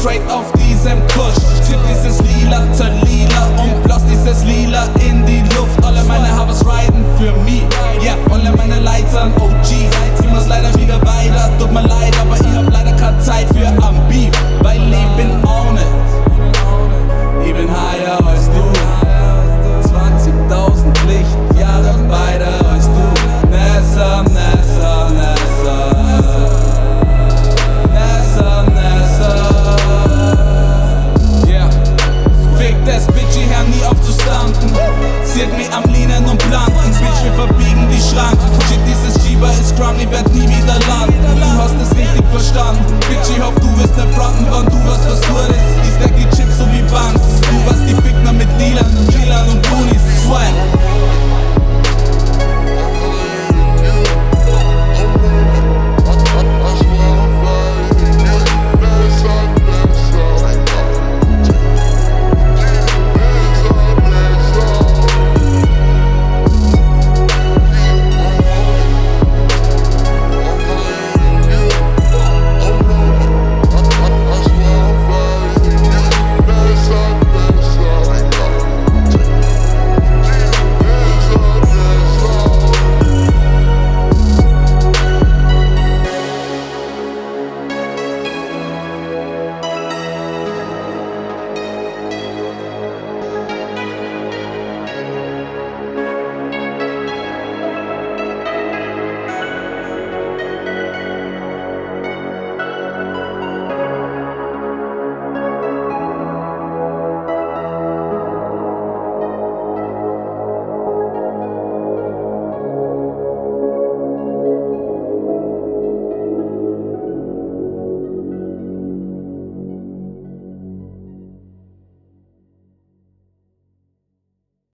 straight auf diesem Kusch. Tipp dieses Lila zur Lila und blast dieses Lila in die Luft. Alle meine Habers riden für mich.